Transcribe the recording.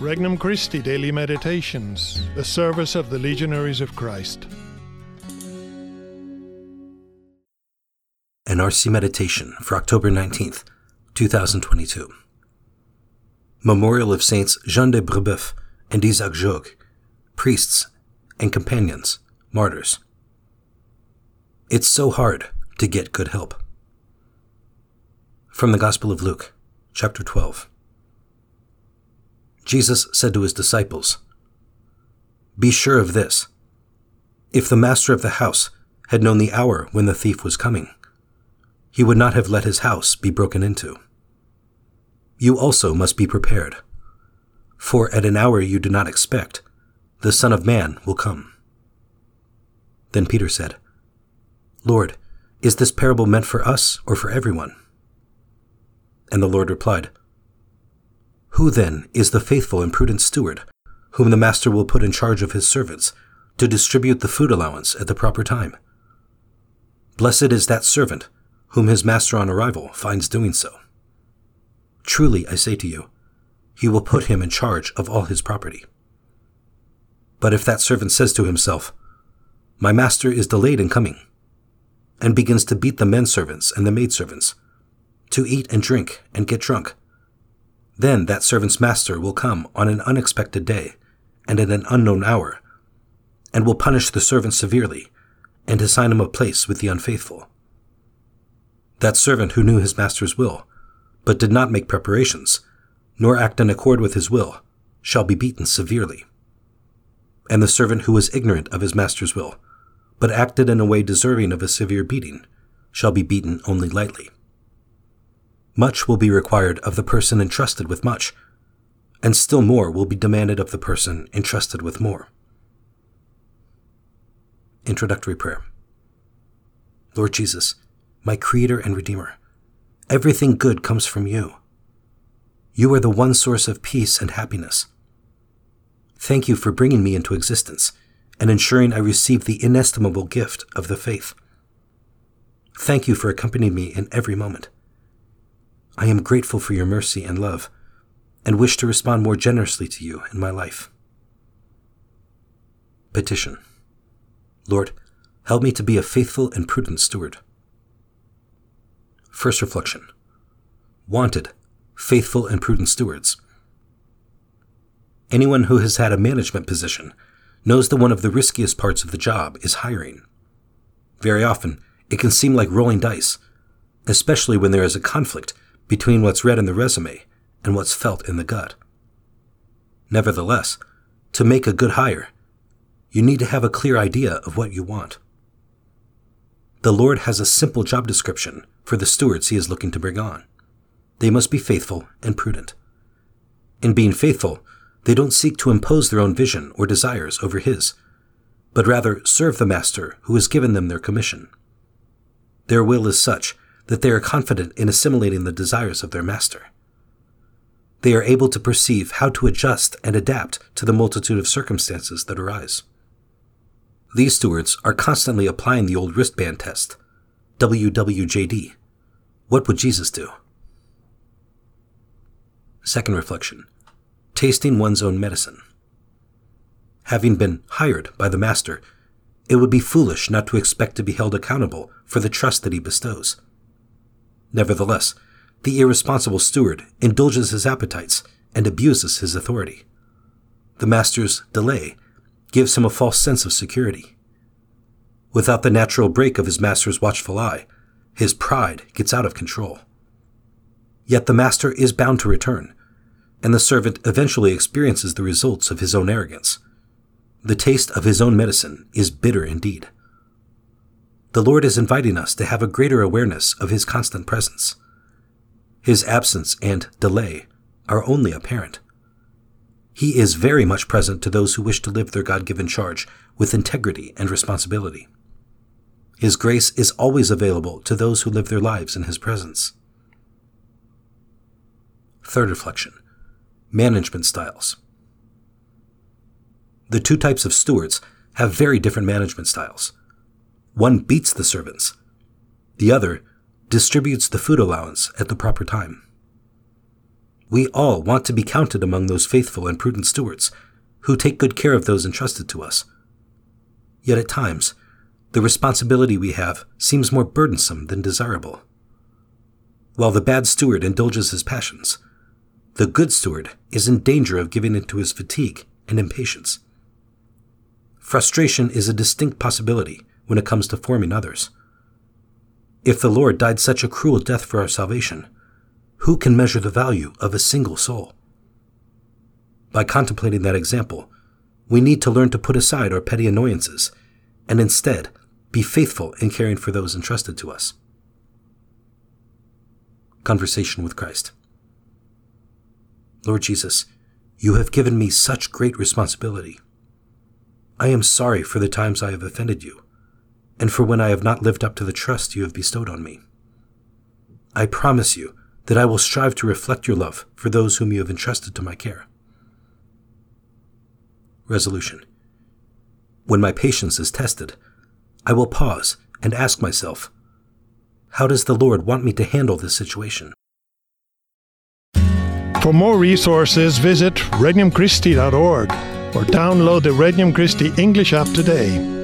Regnum Christi Daily Meditations, the service of the Legionaries of Christ. An RC Meditation for October 19th, 2022. Memorial of Saints Jean de Brebeuf and Isaac Jogues, priests and companions, martyrs. It's so hard to get good help. From the Gospel of Luke, chapter 12. Jesus said to his disciples, Be sure of this. If the master of the house had known the hour when the thief was coming, he would not have let his house be broken into. You also must be prepared, for at an hour you do not expect, the Son of Man will come. Then Peter said, Lord, is this parable meant for us or for everyone? And the Lord replied, who then is the faithful and prudent steward, whom the master will put in charge of his servants, to distribute the food allowance at the proper time? Blessed is that servant, whom his master on arrival finds doing so. Truly, I say to you, he will put him in charge of all his property. But if that servant says to himself, My master is delayed in coming, and begins to beat the men servants and the maid servants, to eat and drink and get drunk, then that servant's master will come on an unexpected day and at an unknown hour, and will punish the servant severely and assign him a place with the unfaithful. That servant who knew his master's will, but did not make preparations, nor act in accord with his will, shall be beaten severely. And the servant who was ignorant of his master's will, but acted in a way deserving of a severe beating, shall be beaten only lightly. Much will be required of the person entrusted with much, and still more will be demanded of the person entrusted with more. Introductory Prayer Lord Jesus, my Creator and Redeemer, everything good comes from you. You are the one source of peace and happiness. Thank you for bringing me into existence and ensuring I receive the inestimable gift of the faith. Thank you for accompanying me in every moment. I am grateful for your mercy and love, and wish to respond more generously to you in my life. Petition Lord, help me to be a faithful and prudent steward. First reflection Wanted, faithful and prudent stewards. Anyone who has had a management position knows that one of the riskiest parts of the job is hiring. Very often, it can seem like rolling dice, especially when there is a conflict between what's read in the resume and what's felt in the gut. Nevertheless, to make a good hire, you need to have a clear idea of what you want. The Lord has a simple job description for the stewards he is looking to bring on. They must be faithful and prudent. In being faithful, they don't seek to impose their own vision or desires over his, but rather serve the master who has given them their commission. Their will is such that they are confident in assimilating the desires of their master. They are able to perceive how to adjust and adapt to the multitude of circumstances that arise. These stewards are constantly applying the old wristband test WWJD. What would Jesus do? Second reflection tasting one's own medicine. Having been hired by the master, it would be foolish not to expect to be held accountable for the trust that he bestows. Nevertheless, the irresponsible steward indulges his appetites and abuses his authority. The master's delay gives him a false sense of security. Without the natural brake of his master's watchful eye, his pride gets out of control. Yet the master is bound to return, and the servant eventually experiences the results of his own arrogance. The taste of his own medicine is bitter indeed the Lord is inviting us to have a greater awareness of His constant presence. His absence and delay are only apparent. He is very much present to those who wish to live their God given charge with integrity and responsibility. His grace is always available to those who live their lives in His presence. Third reflection Management styles. The two types of stewards have very different management styles. One beats the servants, the other distributes the food allowance at the proper time. We all want to be counted among those faithful and prudent stewards who take good care of those entrusted to us. Yet at times, the responsibility we have seems more burdensome than desirable. While the bad steward indulges his passions, the good steward is in danger of giving in to his fatigue and impatience. Frustration is a distinct possibility when it comes to forming others. If the Lord died such a cruel death for our salvation, who can measure the value of a single soul? By contemplating that example, we need to learn to put aside our petty annoyances and instead be faithful in caring for those entrusted to us. Conversation with Christ. Lord Jesus, you have given me such great responsibility. I am sorry for the times I have offended you, and for when I have not lived up to the trust you have bestowed on me. I promise you that I will strive to reflect your love for those whom you have entrusted to my care. Resolution When my patience is tested, I will pause and ask myself, how does the Lord want me to handle this situation? For more resources, visit regnumchristi.org or download the Regnum Christi English app today.